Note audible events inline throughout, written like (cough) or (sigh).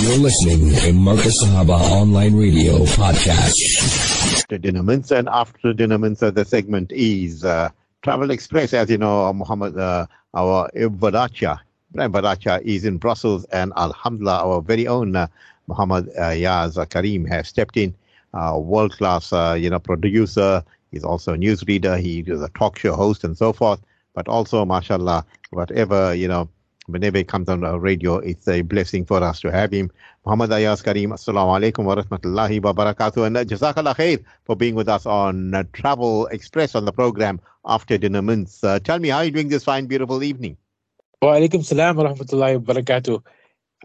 You're listening to Marcus Sahaba Online Radio Podcast. After dinner mincer and after dinner mincer, the segment is uh, Travel Express. As you know, Muhammad, uh, our Badacha, Ibrahim Badacha is in Brussels, and Alhamdulillah, our very own uh, Muhammad uh, Yaz Carim has stepped in. Uh, world class, uh, you know, producer. He's also a newsreader. He is a talk show host and so forth. But also, mashallah, whatever you know whenever he comes on the radio, it's a blessing for us to have him. Muhammad Aayaz Carim, Assalamu alaikum wa. And uh, Jazakallah khair for being with us on uh, Travel Express on the program after dinner mints. Uh, tell me, how are you doing this fine, beautiful evening? Wa alaikum salam wa rahmatullahi wa barakatuh.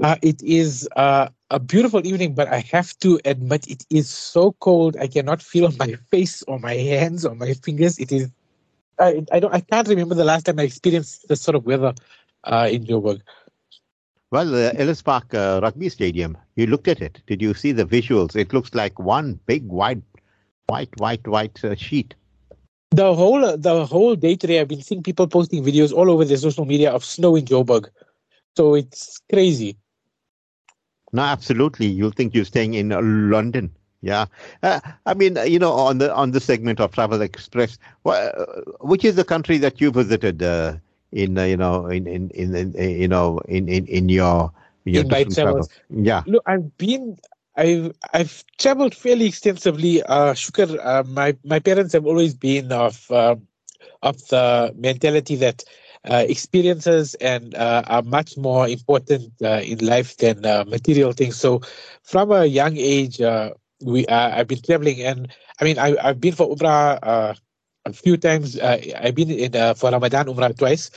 Uh, it is uh, a beautiful evening, but I have to admit it is so cold. I cannot feel my (laughs) face or my hands or my fingers. It is. I, I don't. I can't remember the last time I experienced this sort of weather uh, in Joburg? Well, uh, Ellis Park uh, Rugby Stadium, you looked at it. Did you see the visuals? It looks like one big white, white, white, white uh, sheet. The whole uh, the whole day today, I've been seeing people posting videos all over the social media of snow in Joburg. So it's crazy. No, absolutely. You'll think you're staying in uh, London. Yeah, uh, I mean, you know, on the on the segment of Travel Express, which is the country that you visited in uh, you know in, in in, in you know in in in your your in travels. Yeah. Look, I've been I've I've traveled fairly extensively. Uh, Shukr, uh, my my parents have always been of uh, of the mentality that uh, experiences and uh, are much more important uh, in life than uh, material things. So, from a young age, uh, we uh, I've been traveling, and I mean I I've been for Umrah uh, a few times. Uh, I've been in uh, for Ramadan Umrah twice.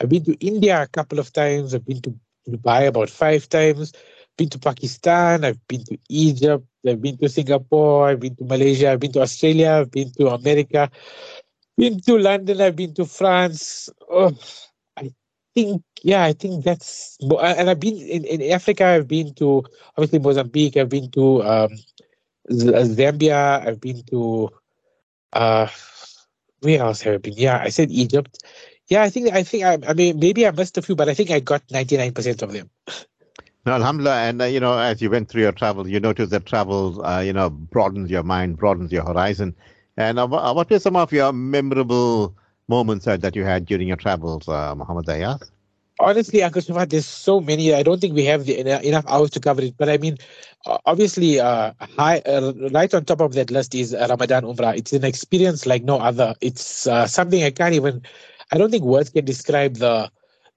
I've been to India a couple of times. I've been to Dubai about five times. Been to Pakistan. I've been to Egypt. I've been to Singapore. I've been to Malaysia. I've been to Australia. I've been to America. Been to London. I've been to France. Oh, I think yeah, I think that's and I've been in, in Africa. I've been to obviously Mozambique. I've been to um, Zambia. I've been to uh, I been? Yeah, I said Egypt. Yeah, I think I think I, I mean maybe I missed a few, but I think I got ninety nine percent of them. No, Alhamdulillah, and uh, you know, as you went through your travels, you noticed that travel, uh, you know, broadens your mind, broadens your horizon. And uh what were some of your memorable moments uh, that you had during your travels, uh, Muhammad Aayaz? Honestly, Uncle Shaafat, there's so many. I don't think we have the, enough hours to cover it. But I mean, obviously, uh, high, uh, right on top of that list is Ramadan Umrah. It's an experience like no other. It's uh, something I can't even. I don't think words can describe the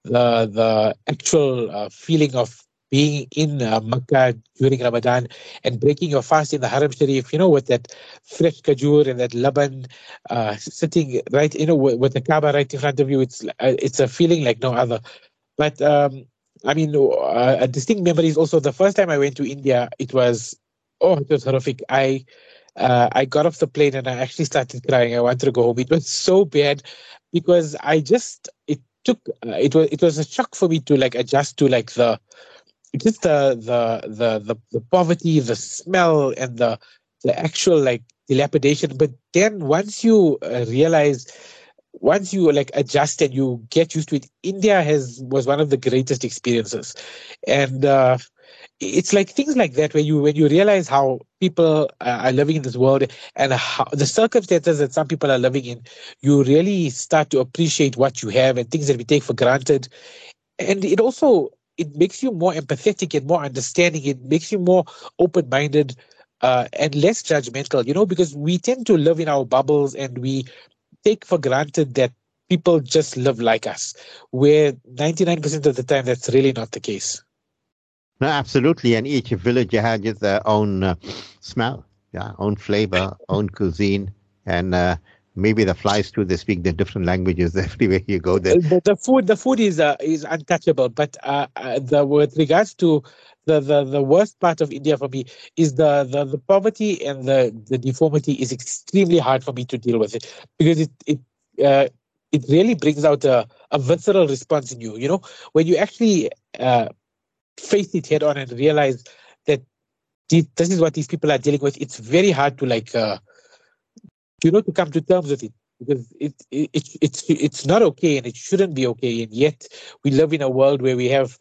the the actual uh, feeling of being in uh, Makkah during Ramadan and breaking your fast in the Haram Sharif, you know, with that fresh kajur and that laban uh, sitting right, you know, with, with, the Kaaba right in front of you. It's uh, it's a feeling like no other. But um, I mean, uh, a distinct memory is also the first time I went to India. It was oh, it was horrific. I uh, I got off the plane and I actually started crying. I wanted to go home. It was so bad because I just it took uh, it was it was a shock for me to like adjust to like the just the the the the, the poverty, the smell, and the the actual like dilapidation. But then once you uh, realize once you like adjust and you get used to it, India has was one of the greatest experiences, and uh, it's like things like that where you when you realize how people are living in this world and how the circumstances that some people are living in, you really start to appreciate what you have and things that we take for granted, and it also it makes you more empathetic and more understanding. It makes you more open minded. Uh, and less judgmental, you know, because we tend to live in our bubbles and we take for granted that people just live like us, where 99% of the time that's really not the case. No, absolutely. And each village has their own uh, smell, yeah, own flavor, own cuisine, and uh, maybe the flies too. They speak the different languages (laughs) everywhere you go. There, the, the food, the food is uh, is untouchable. But uh, uh, the with regards to the, the, the worst part of India for me is the, the, the poverty and the, the deformity is extremely hard for me to deal with it because it it uh, it really brings out a, a visceral response in you. You know, when you actually uh, face it head on and realize that this is what these people are dealing with, it's very hard to like uh, you know to come to terms with it because it, it, it it's it's not okay and it shouldn't be okay and yet we live in a world where we have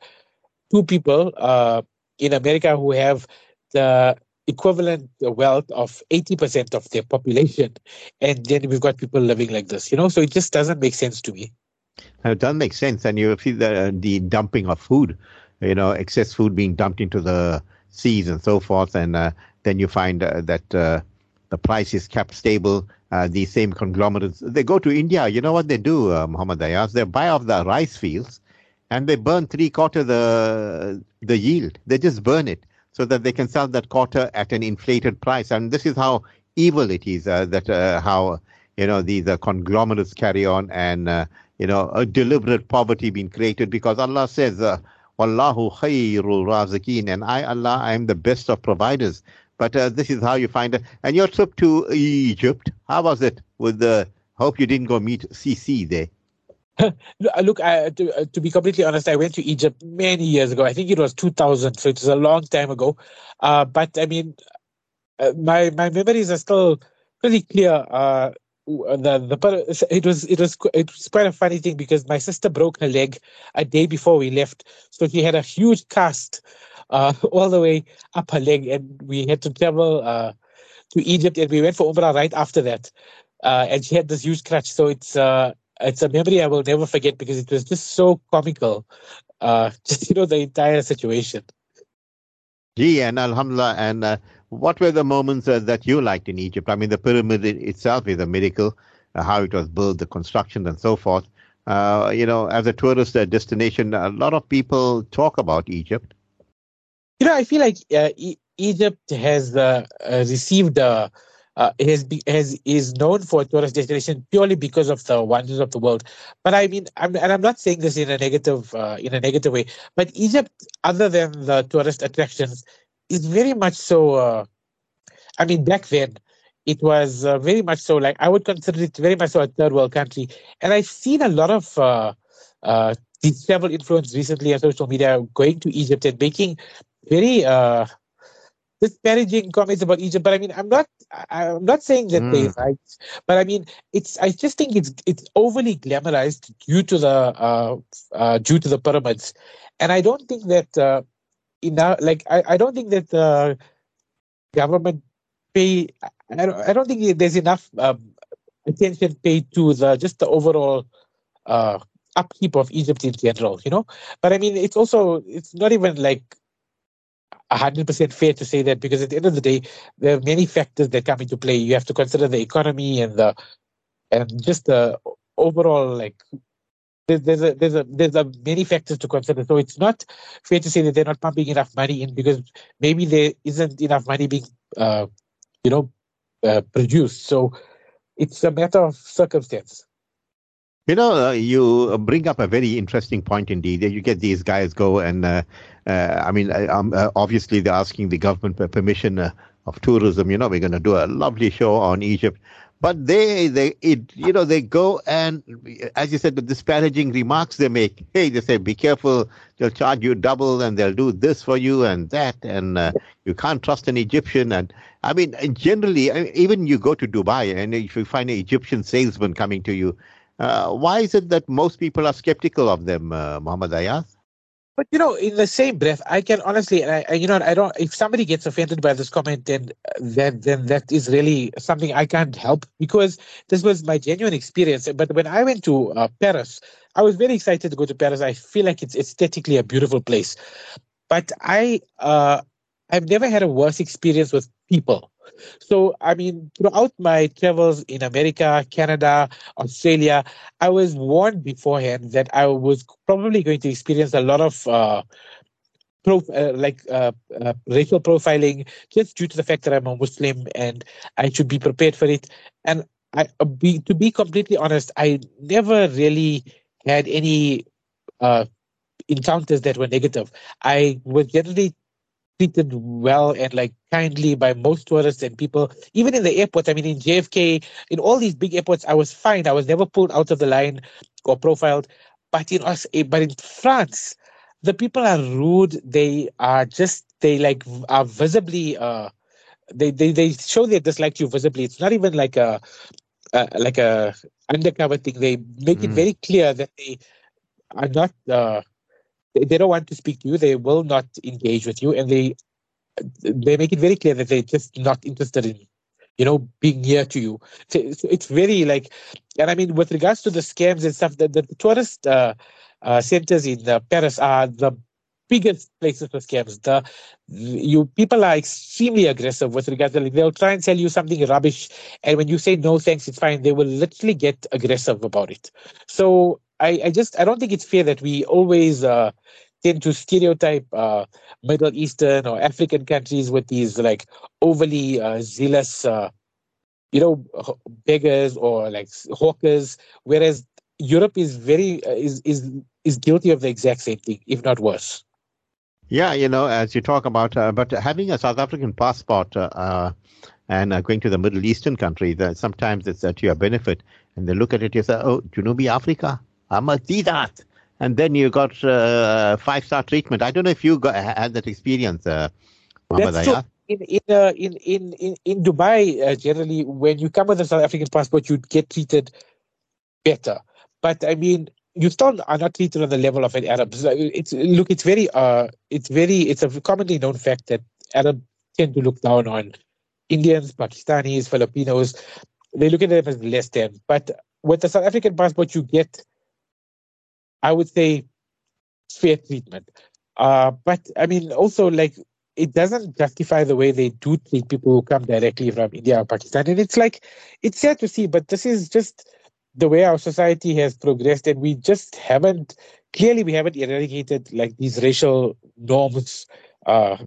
two people uh, in America who have the equivalent wealth of 80% of their population. And then we've got people living like this, you know? So it just doesn't make sense to me. It doesn't make sense. And you see the, the dumping of food, you know, excess food being dumped into the seas and so forth. And uh, then you find uh, that uh, the price is kept stable. Uh, these same conglomerates, they go to India. You know what they do, uh, Muhammad Aayaz? They buy off the rice fields and they burn three quarter the the yield. They just burn it so that they can sell that quarter at an inflated price. And this is how evil it is. Uh, that uh, how you know these uh, conglomerates carry on, and uh, you know a deliberate poverty being created because Allah says, uh, "Wallahu khairul razikin," and I, Allah, I am the best of providers. But uh, this is how you find it. And your trip to Egypt, how was it? With the hope you didn't go meet Sisi there. (laughs) Look, I, to, uh, to, be completely honest, I went to Egypt many years ago. I think it was 2000, so it was a long time ago. Uh, but I mean, uh, my my memories are still pretty clear. Uh, the the it was it was it was quite a funny thing because my sister broke her leg a day before we left, so she had a huge cast uh, (laughs) all the way up her leg, and we had to travel uh, to Egypt, and we went for Umrah right after that. Uh, and she had this huge crutch, so it's uh, it's a memory I will never forget because it was just so comical. Uh, (laughs) just you know the entire situation. Gee, and Alhamdulillah, and uh, what were the moments uh, that you liked in Egypt? I mean, the pyramid itself is a miracle, uh, how it was built, the construction, and so forth. Uh, you know, as a tourist uh, destination, a lot of people talk about Egypt. You know, I feel like uh, e- Egypt has uh, uh, received uh, has be, has is known for a tourist destination purely because of the wonders of the world. But I mean, I'm, and I'm not saying this in a negative uh, in a negative way. But Egypt, other than the tourist attractions, is very much so. Uh, I mean, back then, it was uh, very much so. Like I would consider it very much so a third world country. And I've seen a lot of uh, uh, travel influence recently on social media going to Egypt and making very uh, disparaging comments about Egypt. But I mean, I'm not I'm not saying that mm. they're right, but I mean, it's I just think it's it's overly glamorized due to the uh, uh, due to the pyramids, and I don't think that uh, enough. Like I, I don't think that the government pay. I don't, I don't think there's enough um, attention paid to the just the overall uh, upkeep of Egypt in general. You know, but I mean, it's also it's not even like 100% fair to say that because at the end of the day, there are many factors that come into play. You have to consider the economy and the and just the overall like there's, there's a there's a there's a many factors to consider. So it's not fair to say that they're not pumping enough money in because maybe there isn't enough money being uh, you know uh, produced. So it's a matter of circumstance. You know, uh, you bring up a very interesting point indeed. That you get these guys go and, uh, I mean, um, uh, obviously they're asking the government permission uh, of tourism. You know, we're going to do a lovely show on Egypt, but they, they, it, you know, they go and, as you said, the disparaging remarks they make. Hey, they say, be careful. They'll charge you double, and they'll do this for you and that, and uh, you can't trust an Egyptian. And I mean, generally, even you go to Dubai, and if you find an Egyptian salesman coming to you uh, why is it that most people are skeptical of them, uh, Muhammad Aayaz? But you know, in the same breath, I can honestly, I, I, you know, I don't. If somebody gets offended by this comment, then then then that is really something I can't help because this was my genuine experience. But when I went to uh, Paris, I was very excited to go to Paris. I feel like it's aesthetically a beautiful place, but I uh, I've never had a worse experience with people. So, I mean, throughout my travels in America, Canada, Australia, I was warned beforehand that I was probably going to experience a lot of uh, Pro, uh, like uh, uh, racial profiling just due to the fact that I'm a Muslim and I should be prepared for it. And I, uh, be, to be completely honest, I never really had any uh, encounters that were negative. I was generally treated well and like kindly by most tourists and people. Even in the airports, I mean, in JFK, in all these big airports, I was fine. I was never pulled out of the line or profiled. But in us, eh, but in France, the people are rude. They are just they like are visibly uh they they they show their dislike to you visibly. It's not even like a uh, like a undercover thing. They make mm. it very clear that they are not uh, they, don't want to speak to you. They will not engage with you, and they they make it very clear that they're just not interested in you know being near to you. So it's, it's very like, and I mean, with regards to the scams and stuff, the, the tourist uh, uh, centers in uh, Paris are the biggest places for scams. The you people are extremely aggressive with regards to like, they'll try and sell you something rubbish, and when you say no thanks, it's fine. They will literally get aggressive about it. So I, I just I don't think it's fair that we always uh, tend to stereotype uh, Middle Eastern or African countries with these like overly uh, zealous, uh, you know, beggars or like hawkers, whereas Europe is very uh, is is is guilty of the exact same thing, if not worse. Yeah, you know, as you talk about, uh, but having a South African passport uh, uh and going to the Middle Eastern country, uh, sometimes it's to your benefit. And they look at it, you say, oh, do you know be Africa? I must see that. And then you got five star treatment. I don't know if you got, had that experience, uh, That's true. In in, uh, in in in in Dubai, uh, generally, when you come with a South African passport, you get treated better. But I mean, you still are not treated on the level of an Arab. It's look, it's very uh, it's very it's a commonly known fact that Arabs tend to look down on Indians, Pakistanis, Filipinos. They look at them as less than. But with the South African passport, you get, I would say, fair treatment. Uh, but I mean, also like it doesn't justify the way they do treat people who come directly from India or Pakistan. And it's like it's sad to see, but this is just the way our society has progressed and we just haven't clearly we haven't eradicated like these racial norms uh,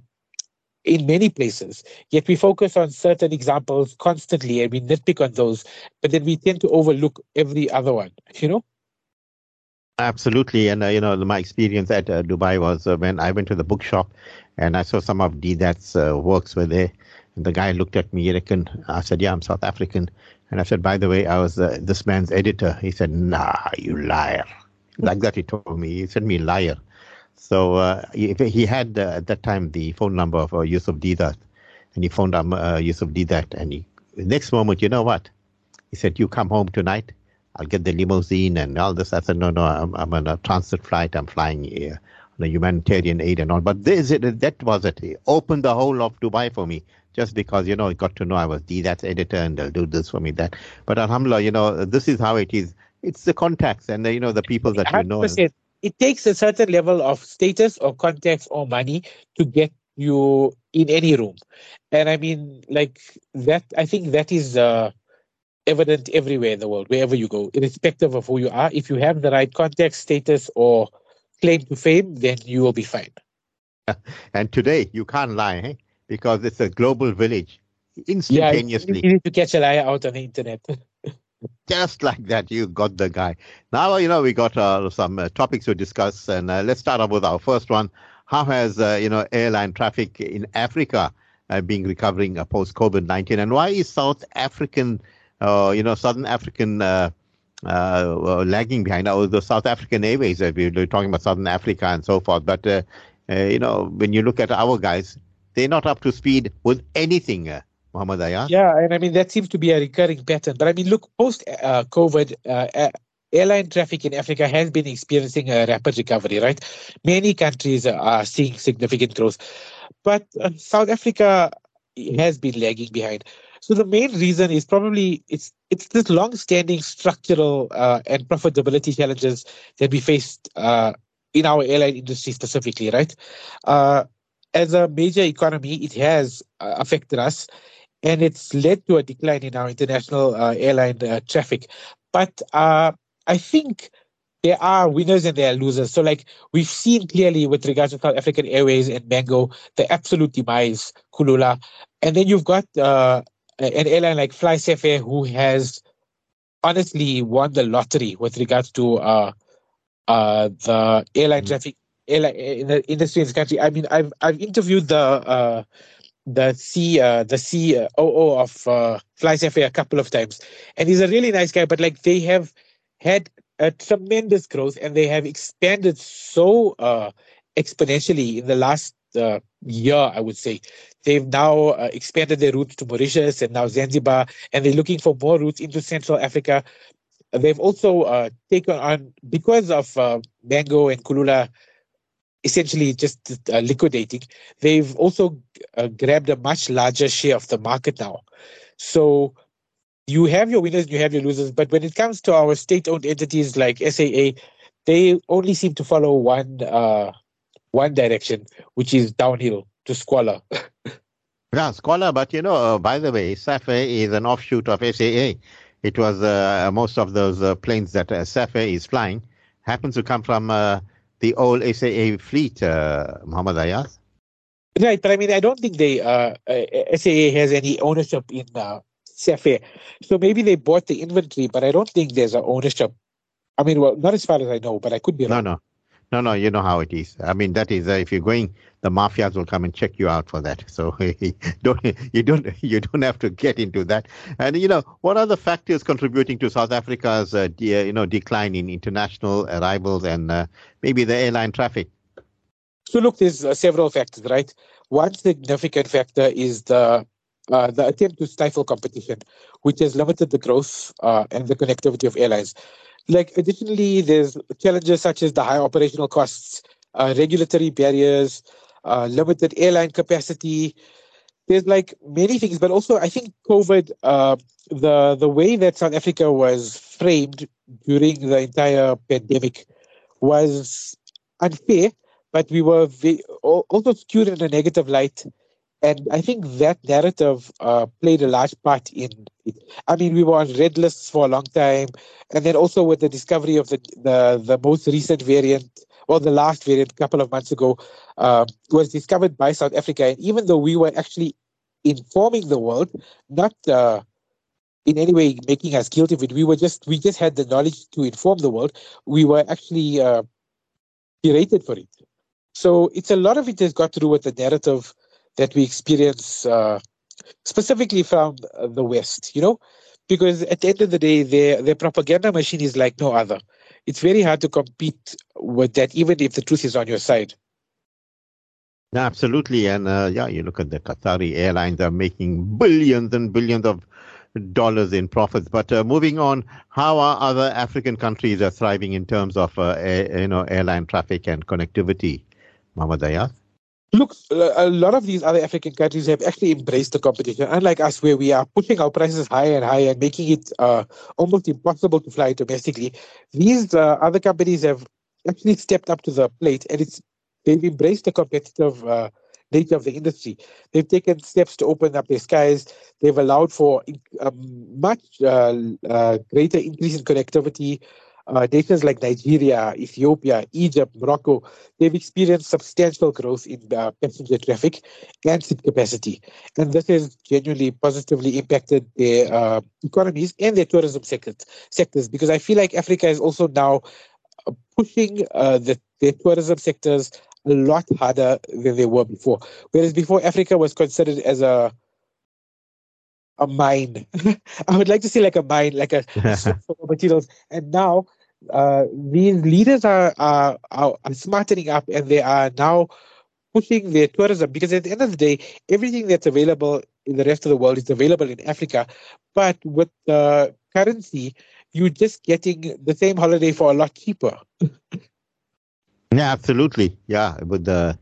in many places yet we focus on certain examples constantly and we nitpick on those but then we tend to overlook every other one you know absolutely and uh, you know my experience at uh, dubai was uh, when i went to the bookshop and i saw some of Deedat's uh, works were there and the guy looked at me and i said yeah i'm south african and I said, by the way, I was uh, this man's editor. He said, nah, you liar. Like that, he told me. He said me liar. So uh, he, he, had at that time the phone number of Yusuf Deedat, and he phoned um, Yusuf Deedat, and he next moment, you know what? He said, you come home tonight. I'll get the limousine and all this. I said, no, no, I'm, I'm on a transit flight. I'm flying here on a humanitarian aid and all. But this, that was it. He opened the whole of Dubai for me just because, you know, he got to know I was Deedat's editor and they'll do this for me, that. But Alhamdulillah, you know, this is how it is. It's the contacts and, the, you know, the people that 100%. you know. It takes a certain level of status or context or money to get you in any room. And I mean, like that, I think that is uh, evident everywhere in the world, wherever you go, irrespective of who you are. If you have the right contact, status, or claim to fame, then you will be fine. (laughs) And today, you can't lie. Eh? because it's a global village instantaneously. Yeah, you need to catch a liar out on the internet. (laughs) Just like that, you got the guy. Now, you know, we got uh, some uh, topics to discuss, and uh, let's start off with our first one. How has, uh, you know, airline traffic in Africa uh, been recovering uh, post COVID 19? And why is South African, you know, Southern African lagging behind? Now, the South African Airways, we're talking about Southern Africa and so forth. But, you know, when you look at our guys, they're not up to speed with anything, uh, Muhammad Aayaz. Yeah, and I mean, that seems to be a recurring pattern. But I mean, look, post uh, COVID, uh, airline traffic in Africa has been experiencing a rapid recovery, right? Many countries are seeing significant growth. But uh, South Africa has been lagging behind. So the main reason is probably it's it's this long-standing structural uh, and profitability challenges that we faced uh, in our airline industry specifically, right? Uh, as a major economy, it has uh, affected us and it's led to a decline in our international uh, airline uh, traffic. But I think there are winners and there are losers. So, like we've seen clearly with regards to South African Airways and Mango, the absolute demise, Kulula. And then you've got uh, an airline like FlySafair who has honestly won the lottery with regards to uh, uh, the airline mm-hmm. traffic like in the industry in this country. I mean, I've I've interviewed the uh, the C uh, the COO of uh, FlySafair a couple of times, and he's a really nice guy. But like they have had a tremendous growth, and they have expanded so uh, exponentially in the last uh, year. I would say they've now uh, expanded their routes to Mauritius and now Zanzibar, and they're looking for more routes into Central Africa. They've also uh, taken on because of uh, Mango and Kulula essentially just uh, liquidating. They've also uh, grabbed a much larger share of the market now. So you have your winners, you have your losers. But when it comes to our state-owned entities like SAA, they only seem to follow one uh, one direction, which is downhill to squalor. (laughs) yeah, squalor. But you know, uh, by the way, SAFE is an offshoot of SAA. It was uh, most of those uh, planes that uh, SAFE is flying happens to come from uh, the old SAA fleet, uh, Muhammad Aayaz. Right, but I mean, I don't think they uh, SAA has any ownership in uh, SAFE. So maybe they bought the inventory, but I don't think there's an ownership. I mean, well, not as far as I know, but I could be wrong. No, no. No, no, you know how it is. I mean, that is uh, if you're going, the mafias will come and check you out for that. (laughs) So (laughs) don't you don't you don't have to get into that. And you know, what are the factors contributing to South Africa's uh, de- you know decline in international arrivals and uh, maybe the airline traffic? So look, there's uh, several factors, right? One significant factor is the uh, the attempt to stifle competition, which has limited the growth uh, and the connectivity of airlines. Like additionally, there's challenges such as the high operational costs, uh, regulatory barriers, uh, limited airline capacity. There's like many things, but also I think COVID, uh, the the way that South Africa was framed during the entire pandemic was unfair, but we were also skewed in a negative light and I think that narrative uh, played a large part in it. I mean, we were on red lists for a long time, and then also with the discovery of the the, the most recent variant, or the last variant, a couple of months ago, uh, was discovered by South Africa. And even though we were actually informing the world, not uh, in any way making us guilty of it, we were just we just had the knowledge to inform the world. We were actually uh, berated for it. So it's a lot of it has got to do with the narrative that we experience uh, specifically from the West, you know, because at the end of the day, their, their propaganda machine is like no other. It's very hard to compete with that, even if the truth is on your side. No, Absolutely. And uh, yeah, you look at the Qatari airlines are making billions and billions of dollars in profits. But uh, moving on, how are other African countries are thriving in terms of uh, you know airline traffic and connectivity? Aayaz? Look, a lot of these other African countries have actually embraced the competition, unlike us, where we are pushing our prices higher and higher and making it uh, almost impossible to fly domestically. These uh, other companies have actually stepped up to the plate, and it's they've embraced the competitive uh, nature of the industry. They've taken steps to open up their skies. They've allowed for a um, much uh, uh, greater increase in connectivity uh, nations like Nigeria, Ethiopia, Egypt, Morocco, they've experienced substantial growth in uh, passenger traffic and seat capacity. And this has genuinely positively impacted their uh, economies and their tourism sectors, sectors because I feel like Africa is also now uh, pushing uh, the, their tourism sectors a lot harder than they were before. Whereas before, Africa was considered as a a mine. (laughs) I would like to see like a mine, like a (laughs) for materials. And now uh, these leaders are, are, are smartening up and they are now pushing their tourism because at the end of the day, everything that's available in the rest of the world is available in Africa. But with the currency, you're just getting the same holiday for a lot cheaper. (laughs) yeah, absolutely. Yeah, with the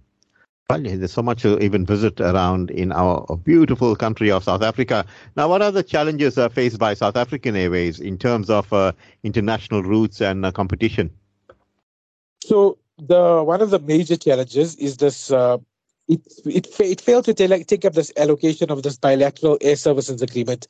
there's so much to even visit around in our beautiful country of South Africa. Now, what are the challenges uh, faced by South African Airways in terms of uh, international routes and uh, competition? So, the one of the major challenges is this uh, it it it failed to take, take up this allocation of this bilateral air services agreement.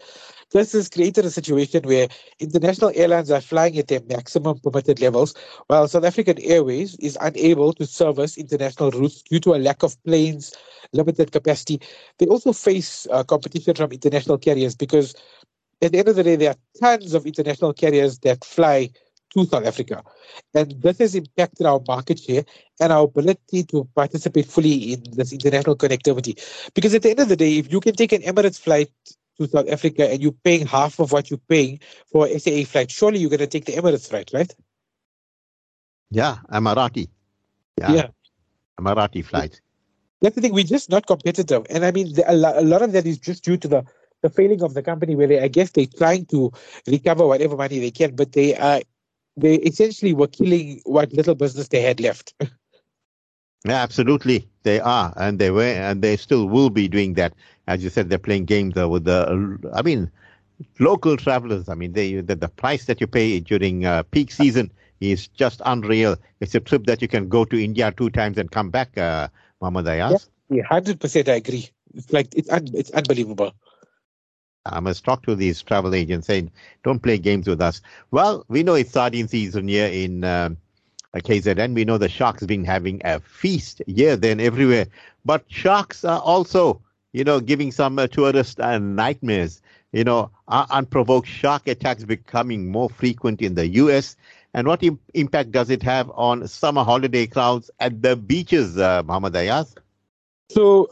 This has created a situation where international airlines are flying at their maximum permitted levels, while South African Airways is unable to service international routes due to a lack of planes, limited capacity. They also face uh, competition from international carriers because at the end of the day, there are tons of international carriers that fly to South Africa. And this has impacted our market share and our ability to participate fully in this international connectivity. Because at the end of the day, if you can take an Emirates flight to South Africa and you're paying half of what you're paying for a SAA flight, surely you're going to take the Emirates flight, right? Yeah, Emirati. Yeah. yeah. Emirati flight. That's the thing. We're just not competitive. And I mean, the, a lot of that is just due to the the failing of the company where they, I guess they're trying to recover whatever money they can, but they are they essentially were killing what little business they had left. (laughs) Yeah, absolutely, they are, and they were, and they still will be doing that. As you said, they're playing games uh, with the. I mean, local travelers. I mean, they the, the price that you pay during uh, peak season is just unreal. It's a trip that you can go to India two times and come back, uh, Muhammad Aayaz. Yeah, hundred percent. I agree. It's like it's un- it's unbelievable. I must talk to these travel agents saying, don't play games with us. Well, we know it's sardine season here in uh, KZN. We know the sharks been having a feast here, then everywhere. But sharks are also, you know, giving some uh, tourists uh, nightmares. You know, unprovoked shark attacks becoming more frequent in the U.S. And what Im- impact does it have on summer holiday crowds at the beaches, uh, Muhammad Aayaz? So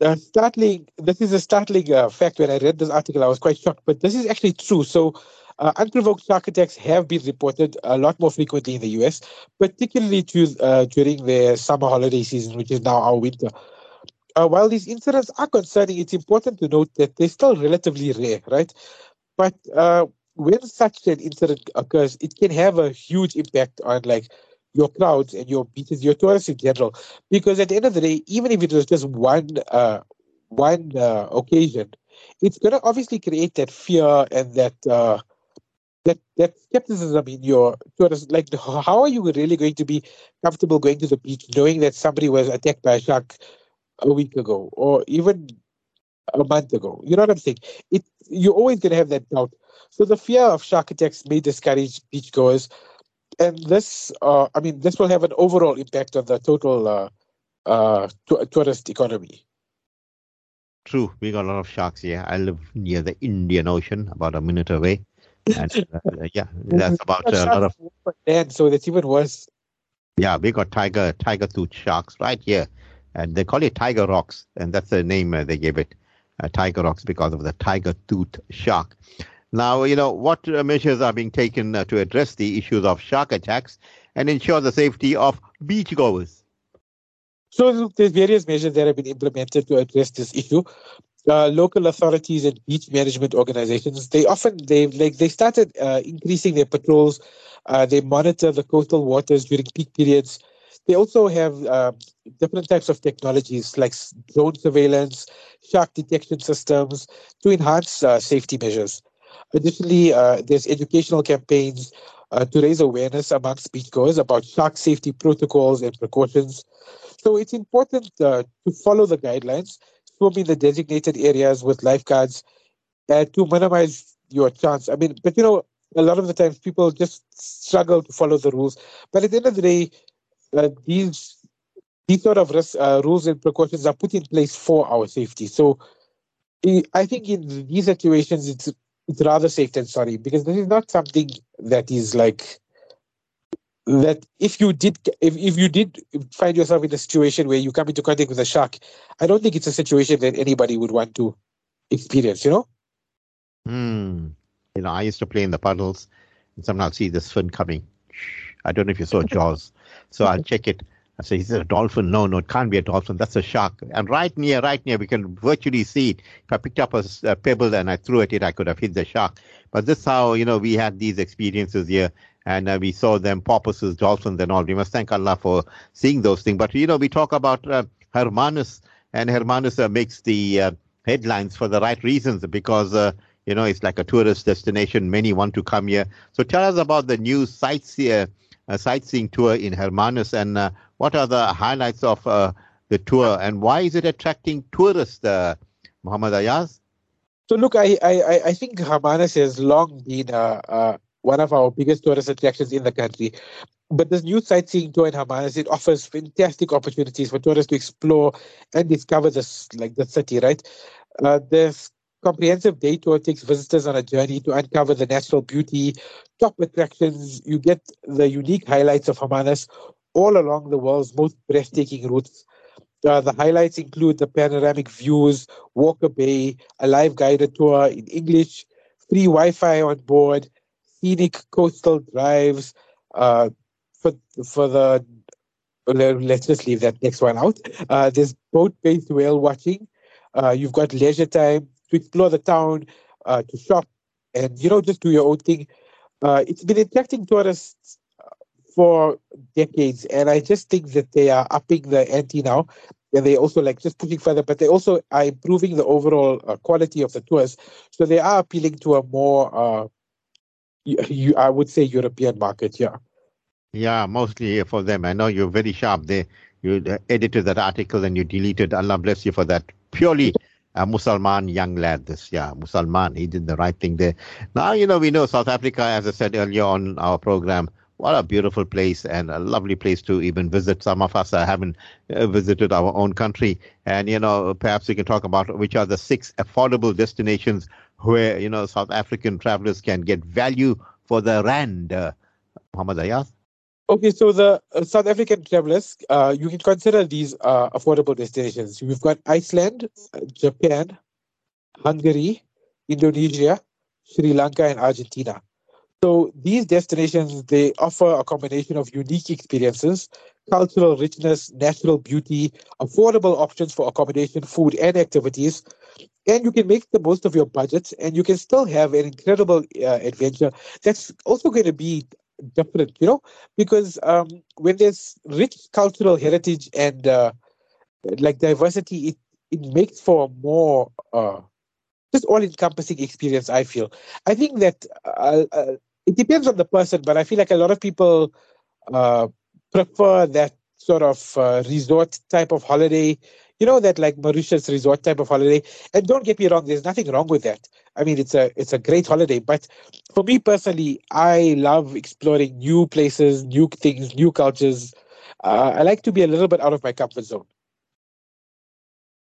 uh, startling. This is a startling uh, fact. When I read this article, I was quite shocked, but this is actually true. So, uh, unprovoked shark attacks have been reported a lot more frequently in the US, particularly to, uh, during the summer holiday season, which is now our winter. Uh, while these incidents are concerning, it's important to note that they're still relatively rare, right? But uh, when such an incident occurs, it can have a huge impact on like your crowds and your beaches, your tourists in general. Because at the end of the day, even if it was just one uh, one uh, occasion, it's going to obviously create that fear and that uh, that that skepticism in your tourists. Like, (laughs) how are you really going to be comfortable going to the beach knowing that somebody was attacked by a shark a week ago or even a month ago? You know what I'm saying? It you're always going to have that doubt. So the fear of shark attacks may discourage beachgoers and this, uh, I mean, this will have an overall impact on the total uh, uh, tourist economy. True, we got a lot of sharks here. I live near the Indian Ocean, about a minute away, and uh, yeah, that's (laughs) about a lot of. And so that's even worse. Yeah, we got tiger tiger tooth sharks right here, and they call it tiger rocks, and that's the name uh, they gave it, uh, tiger rocks, because of the tiger tooth shark. Now, you know, what uh, measures are being taken uh, to address the issues of shark attacks and ensure the safety of beachgoers? So there's various measures that have been implemented to address this issue. Uh, local authorities and beach management organizations they often they like they started uh, increasing their patrols. Uh, they monitor the coastal waters during peak periods. They also have um, different types of technologies like drone surveillance, shark detection systems to enhance uh, safety measures. Additionally, uh, there's educational campaigns uh, to raise awareness amongst beachgoers about shark safety protocols and precautions. So it's important uh, to follow the guidelines, swim in the designated areas with lifeguards uh, to minimize your chance. I mean, but you know, a lot of the times people just struggle to follow the rules. But at the end of the day, uh, these these sort of risk, uh, rules and precautions are put in place for our safety. So I think in these situations, it's it's rather safe than sorry because this is not something that is like that if you did if, if you did find yourself in a situation where you come into contact with a shark i don't think it's a situation that anybody would want to experience you know? Hmm. You know i used to play in the puddles and sometimes i'll see this fin coming. I don't know if you saw (laughs) jaws so i'll check it I say, is it a dolphin? No, no, it can't be a dolphin. That's a shark. And right near, right near, we can virtually see it. If I picked up a, a pebble and I threw at it, I could have hit the shark. But this is how, you know, we had these experiences here and uh, we saw them, porpoises, dolphins and all. We must thank Allah for seeing those things. But, you know, we talk about uh, Hermanus and Hermanus uh, makes the uh, headlines for the right reasons because, uh, you know, it's like a tourist destination. Many want to come here. So tell us about the new sites here sightseeing tour in Hermanus, and uh, what are the highlights of uh, the tour, and why is it attracting tourists, uh, Muhammad Aayaz? So look, I, I, I think Hermanus has long been uh, uh, one of our biggest tourist attractions in the country. But this new sightseeing tour in Hermanus, it offers fantastic opportunities for tourists to explore and discover this like the city, right? Uh, there's comprehensive day tour takes visitors on a journey to uncover the natural beauty, top attractions. You get the unique highlights of Hermanus all along the world's most breathtaking routes. Uh, the highlights include the panoramic views, Walker Bay, a live guided tour in English, free Wi Fi on board, scenic coastal drives. Uh, for, for the let's just leave that next one out. Uh, there's boat based whale watching. Uh, you've got leisure time, to explore the town, uh, to shop, and you know just do your own thing. Uh, it's been attracting tourists for decades, and I just think that they are upping the ante now. And they also like just pushing further, but they also are improving the overall uh, quality of the tours. So they are appealing to a more, uh, you, I would say, European market. Yeah. Yeah, mostly for them. I know you're very sharp there. You edited that article and you deleted. Allah bless you for that. Purely a Musalman young lad. This, yeah, Musalman. He did the right thing there. Now, you know, we know South Africa, as I said earlier on our program, what a beautiful place and a lovely place to even visit. Some of us haven't uh, visited our own country. And, you know, perhaps we can talk about which are the six affordable destinations where, you know, South African travelers can get value for the rand. Uh, Muhammad Aayaz? Okay, so the uh, South African travelers, uh, you can consider these uh, affordable destinations. We've got Iceland, Japan, Hungary, Indonesia, Sri Lanka, and Argentina. So these destinations, they offer a combination of unique experiences, cultural richness, natural beauty, affordable options for accommodation, food, and activities. And you can make the most of your budget and you can still have an incredible uh, adventure that's also going to be different, you know, because um, when there's rich cultural heritage and uh, like diversity, it, it makes for a more uh, just all encompassing experience, I feel. I think that uh, uh it depends on the person, but I feel like a lot of people uh, prefer that sort of uh, resort type of holiday. You know that like Mauritius resort type of holiday. And don't get me wrong, there's nothing wrong with that. I mean, it's a it's a great holiday. But for me personally, I love exploring new places, new things, new cultures. Uh, I like to be a little bit out of my comfort zone.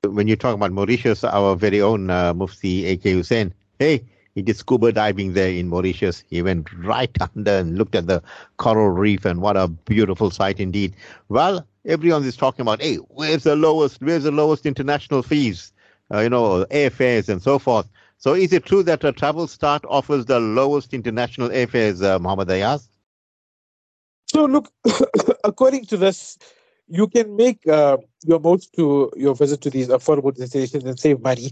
When you talk about Mauritius, our very own uh, Mufti AK Hoosen, hey, he did scuba diving there in Mauritius. He went right under and looked at the coral reef, and what a beautiful sight indeed. Well, everyone is talking about, hey, where's the lowest? Where's the lowest international fees? Uh, you know, airfares and so forth. So, is it true that a Travelstart offers the lowest international airfares, uh, Muhammad Aayaz? So, look, (coughs) according to this, you can make uh, your most to your visit to these affordable destinations and save money.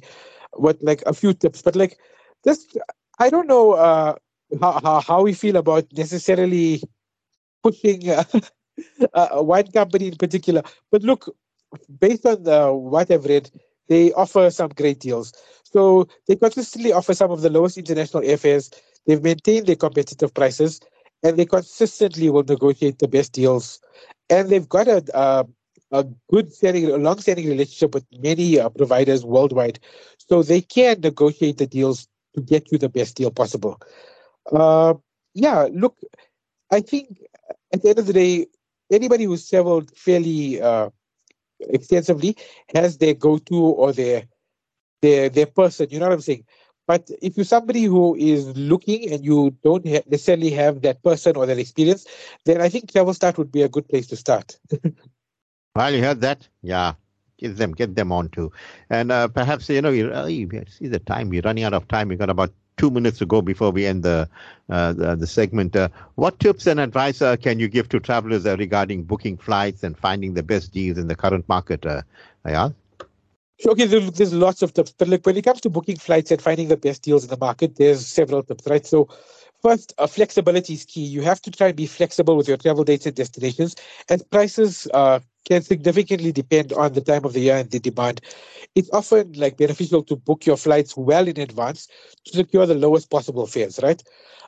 What like a few tips, but like just I don't know uh, how, how, we feel about necessarily pushing uh, (laughs) uh, one company in particular. But look, based on the, what I've read, they offer some great deals. So they consistently offer some of the lowest international airfares. They've maintained their competitive prices, and they consistently will negotiate the best deals. And they've got a uh, a good standing, a long-standing relationship with many uh, providers worldwide, so they can negotiate the deals to get you the best deal possible. Uh, yeah, look, I think at the end of the day, anybody who's traveled fairly uh, extensively has their go-to or their their their person. You know what I'm saying? But if you're somebody who is looking and you don't ha- necessarily have that person or that experience, then I think Travelstart would be a good place to start. (laughs) well, you heard that? Yeah get them get them on to and uh, perhaps you know you, uh, see the time we're running out of time We've got about two minutes to go before we end the uh, the, the, segment uh, what tips and advice uh, can you give to travelers regarding booking flights and finding the best deals in the current market uh, Aayaz? Okay, there's lots of tips, but like when it comes to booking flights and finding the best deals in the market, there's several tips, right? So, first, uh, flexibility is key. You have to try and be flexible with your travel dates and destinations, and prices uh, can significantly depend on the time of the year and the demand. It's often like beneficial to book your flights well in advance to secure the lowest possible fares, right?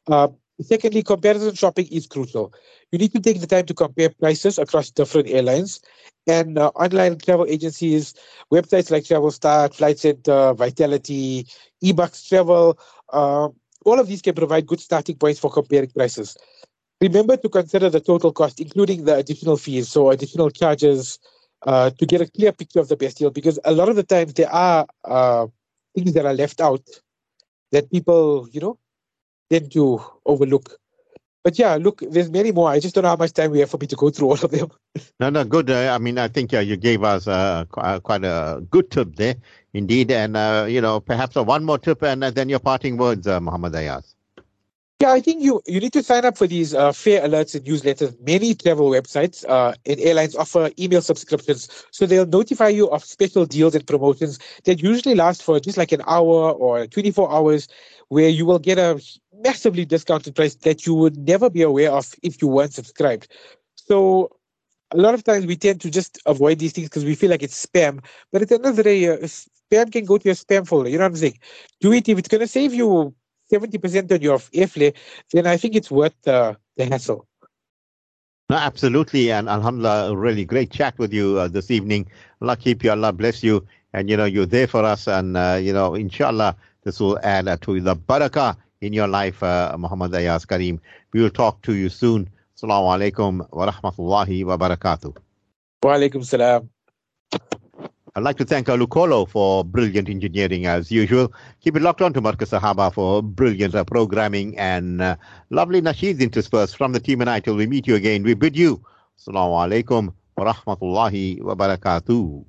Uh, secondly, comparison shopping is crucial. You need to take the time to compare prices across different airlines and uh, online travel agencies, websites like Travelstart, Flight Center, Vitality, eBucks Travel. Uh, all of these can provide good starting points for comparing prices. Remember to consider the total cost, including the additional fees, so additional charges, uh, to get a clear picture of the best deal. Because a lot of the times there are uh, things that are left out that people, you know, tend to overlook. But yeah, look, there's many more. I just don't know how much time we have for me to go through all of them. (laughs) no, no, good. Uh, I mean, I think uh, you gave us uh, quite a good tip there, indeed. And, uh, you know, perhaps one more tip and then your parting words, uh, Muhammad Aayaz. Yeah, I think you, you need to sign up for these uh, fare alerts and newsletters. Many travel websites uh, and airlines offer email subscriptions, so they'll notify you of special deals and promotions that usually last for just like an hour or 24 hours, where you will get a massively discounted price that you would never be aware of if you weren't subscribed. So a lot of times we tend to just avoid these things because we feel like it's spam. But at the end of the day, uh, spam can go to your spam folder. You know what I'm saying? Do it if it's going to save you 70% on your airfare, then I think it's worth uh, the hassle. No, absolutely. And Alhamdulillah, really great chat with you uh, this evening. Allah keep you, Allah bless you. And, you know, you're there for us. And, uh, you know, inshallah, this will add uh, to the barakah in your life, uh, Muhammad Aayaz Carim. We will talk to you soon. Assalamu alaikum wa rahmatullahi wa barakatuh. Wa alaikum salam. I'd like to thank Alukolo for brilliant engineering as usual. Keep it locked on to Marcus Sahaba for brilliant uh, programming and uh, lovely nasheeds interspersed from the team and I till we meet you again. We bid you. Assalamu alaikum wa rahmatullahi wa barakatuh.